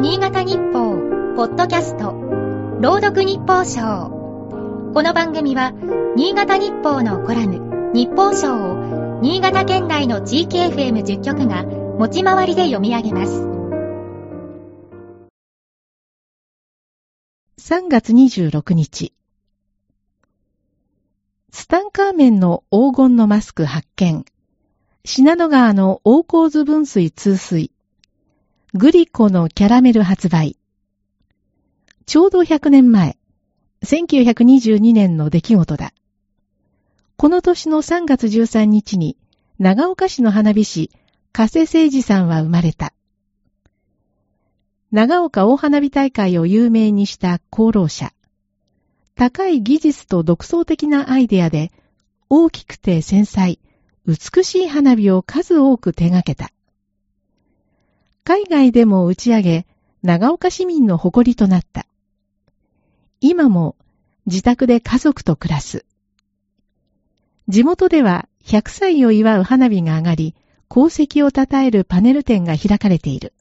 新潟日報、ポッドキャスト、朗読日報賞。この番組は、新潟日報のコラム、日報賞を、新潟県内の地域 FM10 局が、持ち回りで読み上げます。3月26日。ツタンカーメンの黄金のマスク発見。信濃川の大河津分水通水。グリコのキャラメル発売。ちょうど100年前、1922年の出来事だ。この年の3月13日に、長岡市の花火師、加瀬誠二さんは生まれた。長岡大花火大会を有名にした功労者。高い技術と独創的なアイデアで、大きくて繊細、美しい花火を数多く手掛けた。海外でも打ち上げ、長岡市民の誇りとなった。今も自宅で家族と暮らす。地元では100歳を祝う花火が上がり、功績を称えるパネル展が開かれている。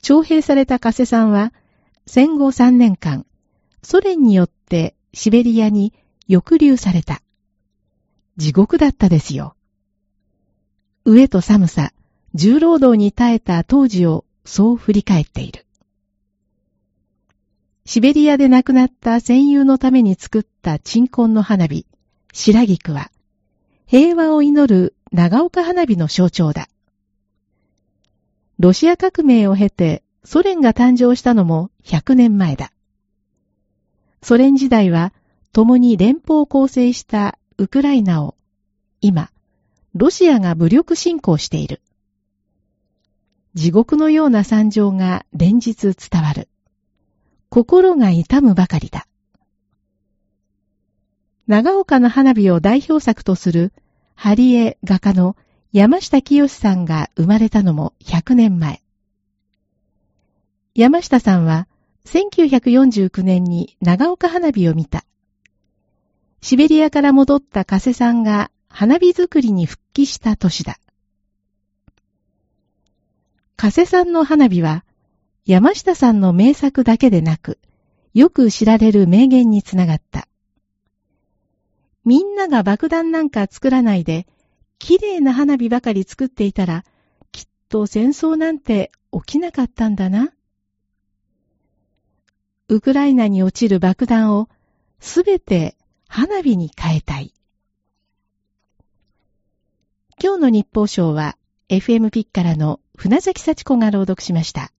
徴兵された加瀬さんは、戦後3年間、ソ連によってシベリアに抑留された。地獄だったですよ。飢えと寒さ、重労働に耐えた当時をそう振り返っている。シベリアで亡くなった戦友のために作った鎮魂の花火、白菊は、平和を祈る長岡花火の象徴だ。ロシア革命を経てソ連が誕生したのも100年前だ。ソ連時代は共に連邦を構成したウクライナを今、ロシアが武力侵攻している。地獄のような惨状が連日伝わる。心が痛むばかりだ。長岡の花火を代表作とする、ハリエ画家の山下清さんが生まれたのも100年前。山下さんは1949年に長岡花火を見た。シベリアから戻った加瀬さんが花火作りに復帰した年だ。加瀬さんの花火は、山下さんの名作だけでなく、よく知られる名言につながった。みんなが爆弾なんか作らないで、綺麗な花火ばかり作っていたら、きっと戦争なんて起きなかったんだな。ウクライナに落ちる爆弾をすべて花火に変えたい。今日の日報賞は FM ピッからの船崎幸子が朗読しました。